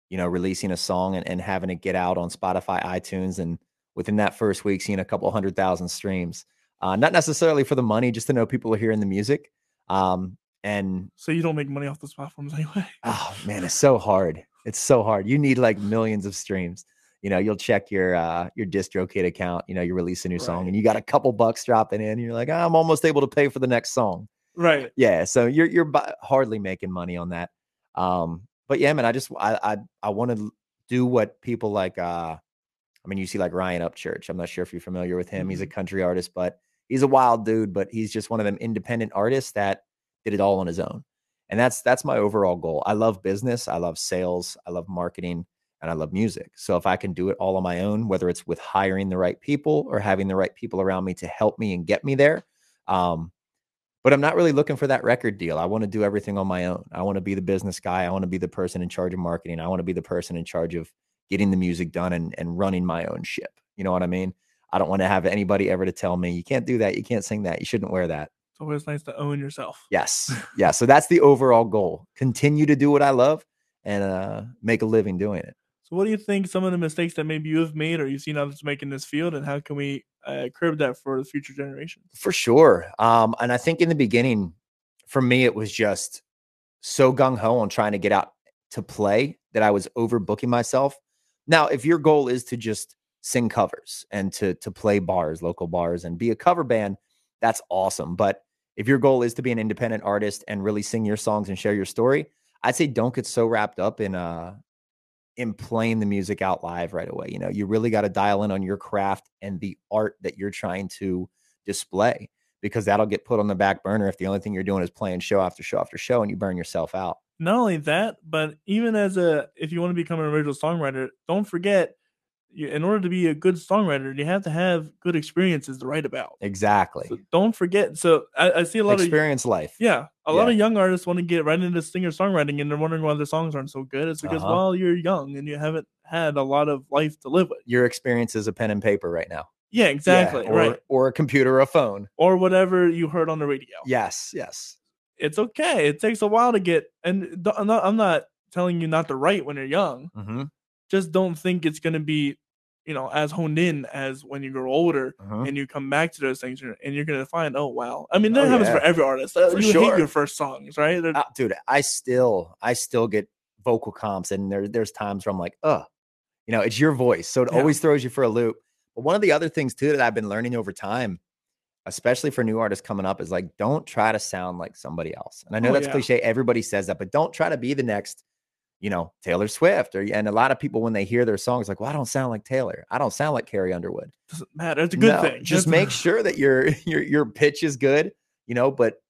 you know, releasing a song and, and having it get out on Spotify, iTunes, and within that first week, seeing a couple hundred thousand streams. Uh, not necessarily for the money, just to know people are hearing the music. Um, and So you don't make money off those platforms (laughs) anyway. Oh man, it's so hard. It's so hard. You need like millions of streams. You know, you'll check your uh your DistroKid account, you know, you release a new song and you got a couple bucks dropping in. You're like, "Ah, I'm almost able to pay for the next song. Right. Yeah, so you're you're bu- hardly making money on that. Um but yeah, man, I just I I I want to do what people like uh I mean, you see like Ryan Upchurch. I'm not sure if you're familiar with him. He's a country artist, but he's a wild dude, but he's just one of them independent artists that did it all on his own. And that's that's my overall goal. I love business, I love sales, I love marketing, and I love music. So if I can do it all on my own, whether it's with hiring the right people or having the right people around me to help me and get me there, um, but I'm not really looking for that record deal. I want to do everything on my own. I want to be the business guy. I want to be the person in charge of marketing. I want to be the person in charge of getting the music done and, and running my own ship. You know what I mean? I don't want to have anybody ever to tell me, you can't do that. You can't sing that. You shouldn't wear that. It's always nice to own yourself. Yes. (laughs) Yeah. So that's the overall goal. Continue to do what I love and uh, make a living doing it. So what do you think some of the mistakes that maybe you have made or you've seen others make in this field and how can we uh, curb that for the future generations? For sure. Um, and I think in the beginning, for me, it was just so gung ho on trying to get out to play that I was overbooking myself. Now, if your goal is to just sing covers and to to play bars, local bars, and be a cover band. That's awesome. But if your goal is to be an independent artist and really sing your songs and share your story, I'd say don't get so wrapped up in uh in playing the music out live right away. You know, you really got to dial in on your craft and the art that you're trying to display because that'll get put on the back burner if the only thing you're doing is playing show after show after show and you burn yourself out. Not only that, but even as a if you want to become an original songwriter, don't forget you, in order to be a good songwriter, you have to have good experiences to write about. Exactly. So don't forget. So I, I see a lot of Experience life. yeah, a lot of young artists want to get right into singer songwriting, and they're wondering why their songs aren't so good. It's because Uh-huh. well, you're young and you haven't had a lot of life to live with. Your experience is a pen and paper right now. Yeah, Yeah, exactly. or, right. Or a computer or a phone. Or whatever you heard on the radio. Yes. Yes. It's okay. It takes a while to get, and I'm not, I'm not telling you not to write when you're young. Mm-hmm. Just don't think it's going to be, you know, as honed in as when you grow older uh-huh. and you come back to those things and you're going to find, oh, wow. I mean, that Oh, happens for every artist. Uh, For you sure. hate your first songs, right? Uh, dude, I still, I still get vocal comps, and there, there's times where I'm like, oh, you know, it's your voice, so it Yeah. always throws you for a loop. But one of the other things too that I've been learning over time, especially for new artists coming up, is like, don't try to sound like somebody else. And I know Oh, that's yeah. cliche; everybody says that, but don't try to be the next, you know, Taylor Swift. Or and a lot of people when they hear their songs, like, well, I don't sound like Taylor, I don't sound like Carrie Underwood. doesn't matter. It's a good No, thing. Just That's- make (laughs) sure that your (laughs) your your pitch is good, you know, but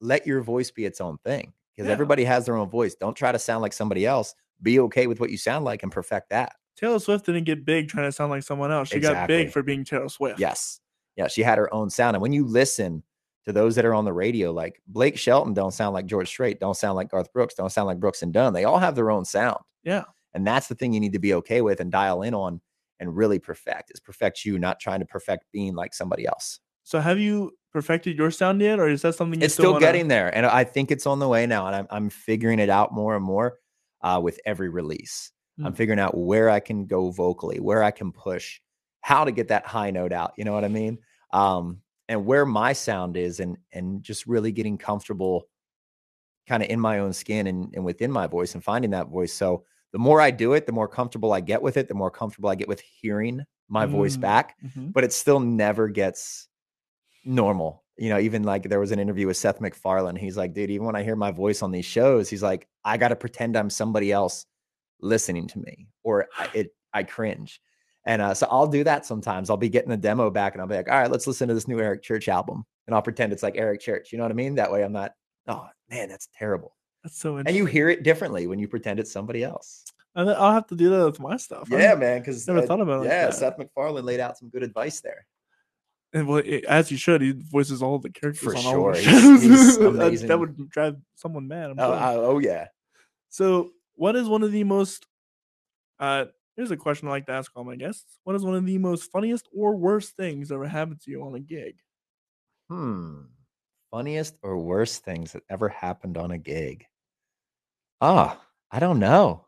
let your voice be its own thing because Yeah. everybody has their own voice. Don't try to sound like somebody else. Be okay with what you sound like and perfect that. Taylor Swift didn't get big trying to sound like someone else. She got big for being Taylor Swift. Yes. Yeah, she had her own sound. And when you listen to those that are on the radio, like Blake Shelton don't sound like George Strait, don't sound like Garth Brooks, don't sound like Brooks and Dunn. They all have their own sound. Yeah. And that's the thing you need to be okay with and dial in on and really perfect is perfect you, not trying to perfect being like somebody else. So have you perfected your sound yet, or is that something you it's still wanna- getting there and i think it's on the way now and i'm, I'm figuring it out more and more uh, with every release i'm Mm. figuring out where i can go vocally where i can push how to get that high note out you know what i mean um, and where my sound is and and just really getting comfortable kind of in my own skin and, and within my voice and finding that voice so the more i do it the more comfortable i get with it the more comfortable i get with hearing my voice Mm. back Mhm. but it still never gets normal. You know, even like there was an interview with Seth MacFarlane. He's like, dude, even when I hear my voice on these shows, he's like, I got to pretend I'm somebody else listening to me, or I, (sighs) it I cringe. And uh, so I'll do that sometimes. I'll be getting a demo back, and I'll be like, all right, let's listen to this new Eric Church album, and I'll pretend it's like Eric Church. You know what I mean? That way, I'm not. Oh man, that's terrible. That's so And you hear it differently when you pretend it's somebody else. And I'll have to do that with my stuff. I Yeah, mean, man. Because never thought about it yeah, that. Seth MacFarlane laid out some good advice there. And well, it- as he should, he voices all the characters For on all the sure. He's- he's. (laughs) That- would drive someone mad. Oh, sure. oh, oh, yeah. So, what is one of the most? Uh, here's a question I like to ask all my guests. What is one of the most funniest or worst things that ever happened to you on a gig? Hmm. Funniest or worst things that ever happened on a gig? Ah, I don't know.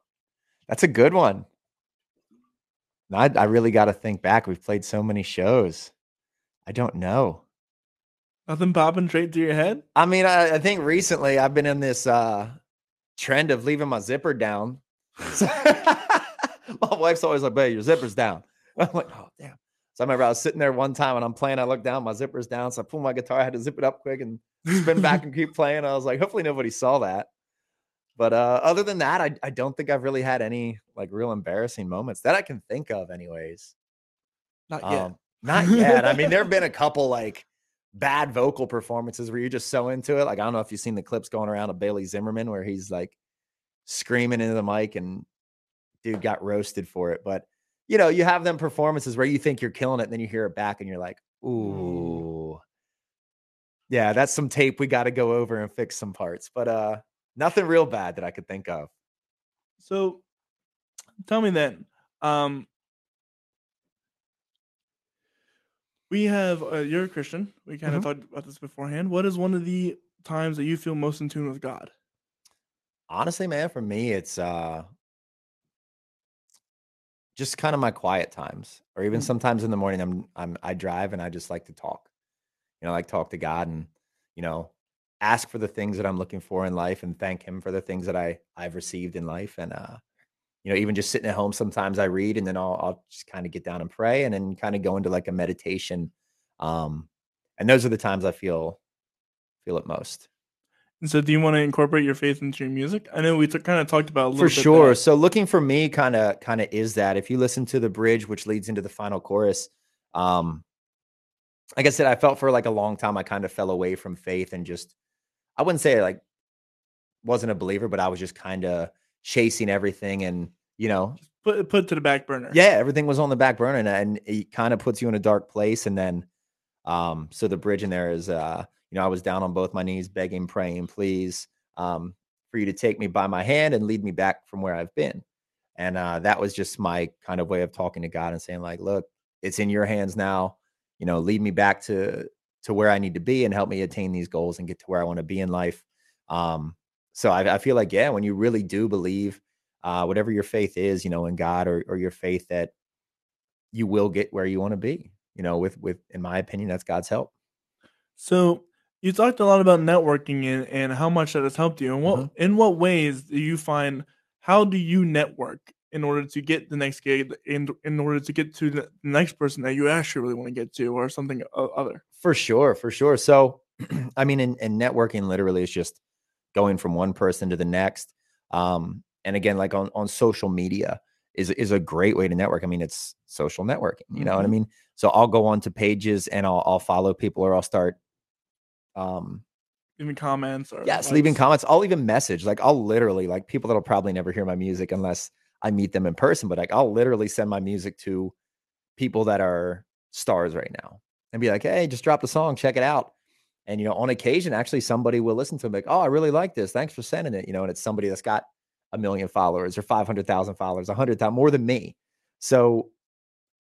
That's a good one. I, I really got to think back. We've played so many shows. I don't know. Nothing popping straight to your head? I mean, I, I think recently I've been in this uh trend of leaving my zipper down. (laughs) So- (laughs) my wife's always like, "Babe, your zipper's down." (laughs) I'm like, "Oh, damn." So I remember I was sitting there one time and I'm playing. I look down, my zipper's down. So I pull my guitar. I had to zip it up quick and spin back (laughs) and keep playing. I was like, hopefully nobody saw that. But uh, other than that, I, I don't think I've really had any like real embarrassing moments that I can think of, anyways. Not yet. Um, not yet. I mean, there have been a couple like bad vocal performances where you're just so into it. Like, I don't know if you've seen the clips going around of Bailey Zimmerman where he's like screaming into the mic and dude got roasted for it. But you know, you have them performances where you think you're killing it, and then you hear it back and you're like, ooh. Yeah, that's some tape we got to go over and fix some parts. But uh nothing real bad that I could think of. So, tell me then. Um, we have uh, you're a Christian. We kind of Mhm. talked about this beforehand. What is one of the times that you feel most in tune with God? honestly man for me it's uh just kind of my quiet times or even Mm. sometimes in the morning i'm i'm i drive and i just like to talk you know like talk to god and you know ask for the things that i'm looking for in life and thank him for the things that i i've received in life and uh you know, even just sitting at home, sometimes I read and then I'll, I'll just kind of get down and pray and then kind of go into like a meditation. Um, and those are the times I feel feel it most. So, do you want to incorporate your faith into your music? I know we t- kind of talked about for sure. there. So looking for me kind of kind of is that if you listen to the bridge, which leads into the final chorus, um, like I said, I felt for like a long time I kind of fell away from faith and just I wouldn't say like wasn't a believer, but I was just kind of chasing everything and you know Put put to the back burner. yeah everything was on the back burner and, and it kind of puts you in a dark place and then um so the bridge in there is uh you know i was down on both my knees begging praying please um for you to take me by my hand and lead me back from where i've been. And uh that was just my kind of way of talking to god and saying like look it's in your hands now. You know lead me back to to where i need to be and help me attain these goals and get to where i want to be in life. Um so I, I feel like yeah when you really do believe uh, whatever your faith is, you know, in God or, or your faith that you will get where you want to be, you know, with, with, in my opinion, that's God's help. So you talked a lot about networking and, and how much that has helped you. And what Mhm. in what ways do you find how do you network in order to get the next gig in in order to get to the next person that you actually really want to get to or something other? For sure. For sure. So, (clears throat) I mean, in, in networking literally is just going from one person to the next. Um, and again, like on, on social media is, is a great way to network. I mean, it's social networking, you know what I Mhm. mean? So I'll go on to pages and I'll, I'll follow people or I'll start, um, Leaving comments or Yes, leaving comments. I'll even message. Like I'll literally like people that'll probably never hear my music unless I meet them in person. But like I'll literally send my music to people that are stars right now and be like, hey, just drop the song, check it out. And you know, on occasion, actually somebody will listen to it, like, oh, I really like this. Thanks for sending it. You know, and it's somebody that's got a million followers or 500,000 followers, 100,000 more than me. So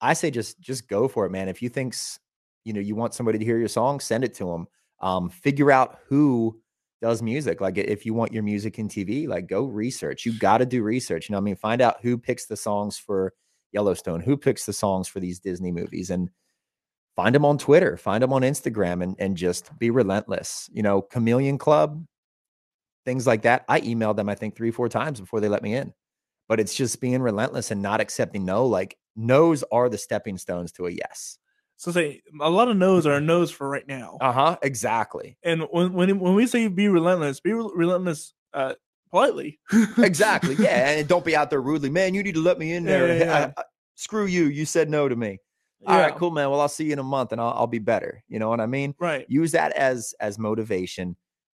I say just just go for it, man. If you think's, you know, you want somebody to hear your song, send it to them. Um, figure out who does music. Like if you want your music in TV, like go research. You got to do research. You know, I mean, find out who picks the songs for Yellowstone, who picks the songs for these Disney movies, and find them on Twitter, find them on Instagram, and and just be relentless. You know, Chameleon Club, things like that. I emailed them, I think, three, four times before they let me in. But it's just being relentless and not accepting no. Like no's are the stepping stones to a yes. So say a lot of no's are no's for right now. Uh huh. Exactly. and when when when we say be relentless, be re- relentless uh politely. exactly. Yeah, (laughs) and don't be out there rudely, man. You need to let me in there. yeah, (laughs) yeah. I- I- screw you. You said no to me. All right, cool, man. Well, I'll see you in a month, and I'll, I'll be better. You know what I mean? Right. Use that as as motivation,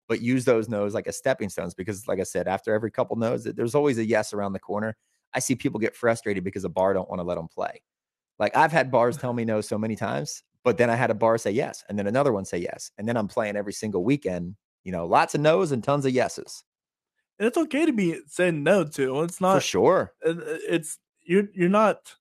but use those no's like a stepping stones. Because, like I said, after every couple no's, there's always a yes around the corner. I see people get frustrated because a bar don't want to let them play. Like I've had bars tell me no so many times, but then I had a bar say yes, and then another one say yes, and then I'm playing every single weekend. You know, lots of no's and tons of yeses And it's okay to be saying no to. It's not for sure. uh, It's you're you're not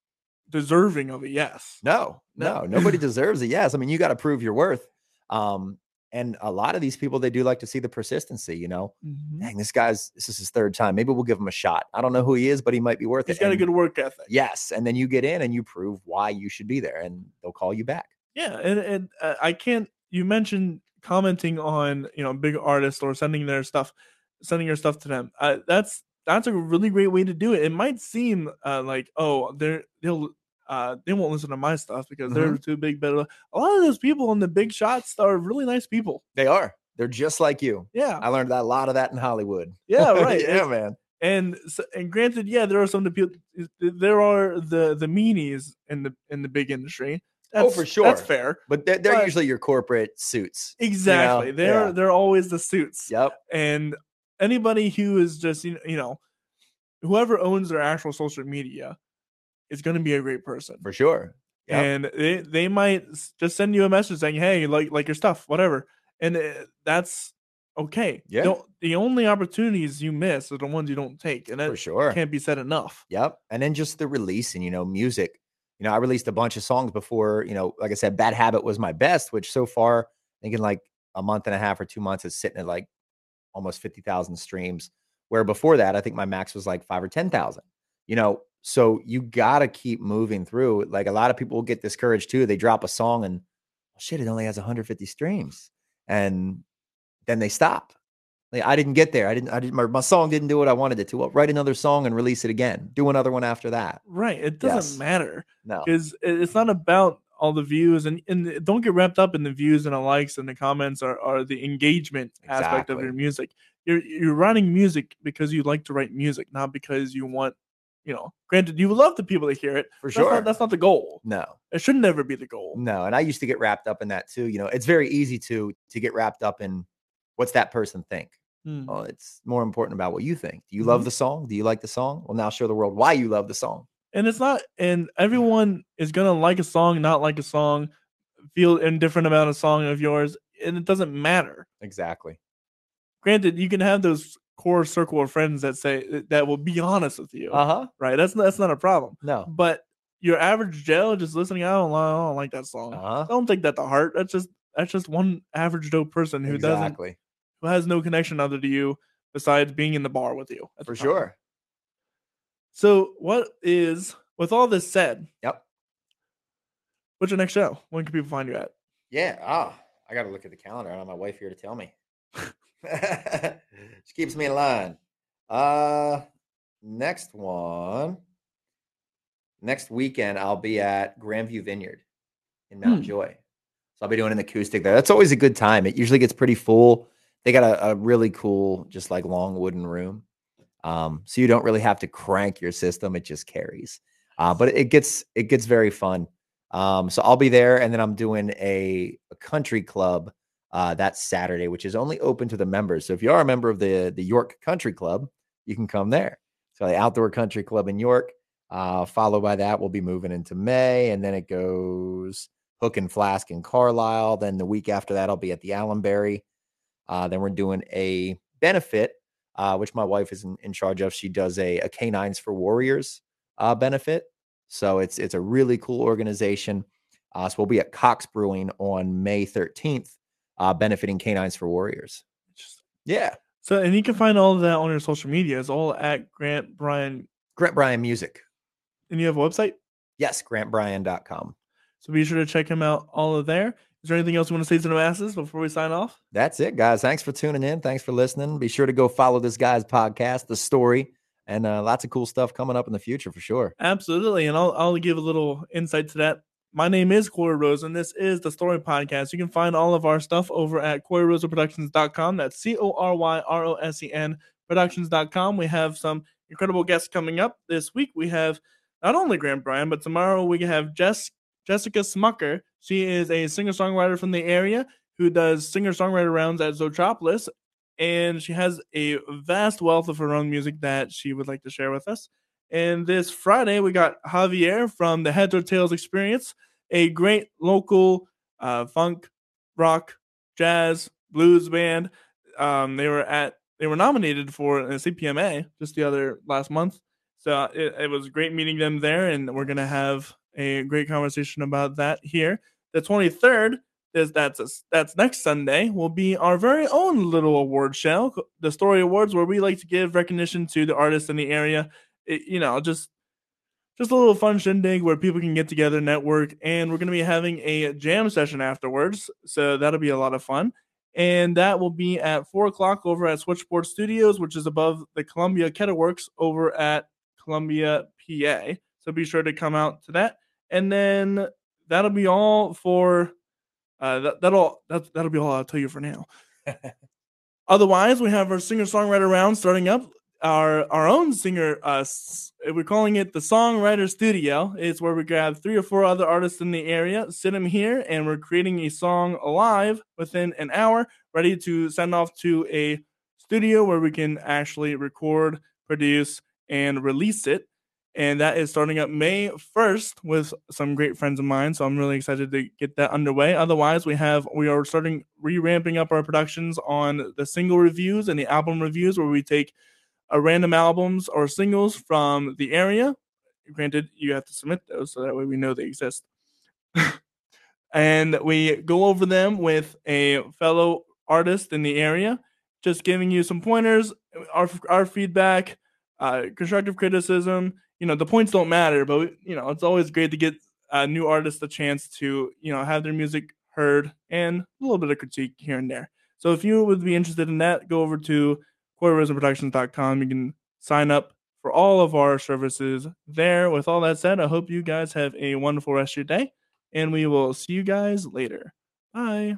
deserving of a yes. No, No. no, nobody (laughs) deserves a yes. I mean, you got to prove your worth. Um, and a lot of these people, they do like to see the persistency. You know, Mhm. dang, this guy's this is his third time. Maybe we'll give him a shot. I don't know who he is, but he might be worth He's it. He's got a good work ethic. yes, and then you get in and you prove why you should be there, and they'll call you back. Yeah, and and uh, I can't. You mentioned commenting on you know big artists or sending their stuff, sending your stuff to them. Uh, that's that's a really great way to do it. It might seem uh, like oh they're they'll uh, they won't listen to my stuff because they're too big. But a lot of those people in the big shots are really nice people. They are. They're just like you. Yeah, I learned that a lot of that in Hollywood. yeah, (laughs) right. yeah, and, man. and and granted, yeah, there are some of the people. There are the the meanies in the in the big industry. Oh, for sure. That's fair. But they're, they're But- usually your corporate suits. Exactly. they're yeah. they're always the suits. Yep. and anybody who is just you know, you know whoever owns their actual social media is going to be a great person For sure. Yep. and they, they might just send you a message saying hey like like your stuff whatever and uh, that's okay Yeah. the, the only opportunities you miss are the ones you don't take and For that sure. can't be said enough Yep. And then just the release, and you know, music. You know, I released a bunch of songs before, you know, like I said, Bad Habit was my best, which so far, I think in like a month and a half or two months is sitting at like almost 50,000 streams. Where before that, I think my max was like five or 10,000, you know. So you got to keep moving through. Like a lot of people will get discouraged too. They drop a song and oh, shit, it only has 150 streams. And then they stop. Like I didn't get there. I didn't. I didn't. My, my song didn't do what I wanted it to. Well, write another song and release it again. Do another one after that. Right. It doesn't Yes. matter No. because it's not about all the views and, and uh, don't get wrapped up in the views and the likes and the comments or, or the engagement aspect of your music. You're you're writing music because you like to write music, not because you want, you know. Granted, you love the people to hear it. For That's sure. not, that's not the goal. no. It should never be the goal. No. And I used to get wrapped up in that too. You know, it's very easy to to get wrapped up in what's that person think. Hmm. Well, it's more important about what you think. Do you love Mhm. the song? Do you like the song? Well, now show the world why you love the song. and it's not and everyone is gonna like a song not like a song feel indifferent about a song of yours and it doesn't matter Exactly. granted you can have those core circle of friends that say that will be honest with you Uh huh. right that's that's not a problem No. but your average joe just listening i don't, I don't like that song Uh huh. don't take that to heart that's just that's just one average joe person who doesn't Exactly. who has no connection other to you besides being in the bar with you For sure. so what is with all this said Yep. what's your next show when can people find you at Yeah. Ah, I got to look at the calendar. I don't have my wife here to tell me. (laughs) she keeps me in line. Uh, next one. Next weekend, I'll be at Grandview Vineyard in Mount Hmm. Joy. So I'll be doing an acoustic there. That's always a good time. It usually gets pretty full. They got a, a really cool, just like long wooden room. Um, so you don't really have to crank your system; it just carries. Uh, but it gets it gets very fun. Um, so I'll be there, and then I'm doing a, a country club uh, that Saturday, which is only open to the members. So if you are a member of the the York Country Club, you can come there. So the Outdoor Country Club in York. Uh, followed by that, we'll be moving into May, and then it goes Hook and Flask in Carlisle. Then the week after that, I'll be at the Allenberry. Uh, then we're doing a benefit, uh, which my wife is in, in charge of. She does a, a Canines for Warriors uh, benefit. So it's it's a really cool organization. Uh, so we'll be at Cox Brewing on May 13th, uh, benefiting Canines for Warriors. Just- Yeah. So, and you can find all of that on your social media. It's all at Grant Bryan. Grant Bryan Music. And you have a website, Yes, grantbryan.com. so be sure to check him out. All of there. Is there anything else you want to say to the masses before we sign off? That's it, guys. Thanks for tuning in. Thanks for listening. Be sure to go follow this guy's podcast, The Story, and uh, lots of cool stuff coming up in the future for sure. Absolutely, and I'll I'll give a little insight to that. My name is Cory Rose, and this is the Story Podcast. You can find all of our stuff over at CoryRosenProductions.com. That's C O R Y R O S E N Productions.com. We have some incredible guests coming up this week. We have not only Grant Bryan, but tomorrow we have Jess Jessica Smucker. She is a singer songwriter from the area who does singer songwriter rounds at Zoetropolis, and she has a vast wealth of her own music that she would like to share with us. And this Friday, we got Javier from the Heads or Tails Experience, a great local uh, funk, rock, jazz, blues band. Um, they were at they were nominated for a CPMA just the other last month, so it, it was great meeting them there, and we're gonna have a great conversation about that here. The twenty third is that's a, that's next Sunday will be our very own little award show, the Story Awards, where we like to give recognition to the artists in the area it, you know, just just a little fun shindig where people can get together, network, and we're going to be having a jam session afterwards. So that'll be a lot of fun. And that will be at four o'clock over at Switchboard Studios, which is above the Columbia Kettleworks over at Columbia, PA. So be sure to come out to that. And then that'll be all for uh, that, that'll that, that'll be all I'll tell you for now. (laughs) Otherwise, we have our singer songwriter round starting up. Our our own singer, uh, we're calling it the Songwriter Studio. It's where we grab three or four other artists in the area, sit them here, and we're creating a song live within an hour, ready to send off to a studio where we can actually record, produce, and release it. And that is starting up May 1st with some great friends of mine. So I'm really excited to get that underway. Otherwise, we have we are starting re-ramping up our productions on the single reviews and the album reviews where we take a random albums or singles from the area. Granted, you have to submit those so that way we know they exist. (laughs) and we go over them with a fellow artist in the area, just giving you some pointers, our our feedback, uh, constructive criticism. You know, the points don't matter, but you know, it's always great to get uh, new artists a chance to you know have their music heard and a little bit of critique here and there. So if you would be interested in that, go over to CoryRosenProductions.com. You can sign up for all of our services there. With all that said, I hope you guys have a wonderful rest of your day, and we will see you guys later. Bye.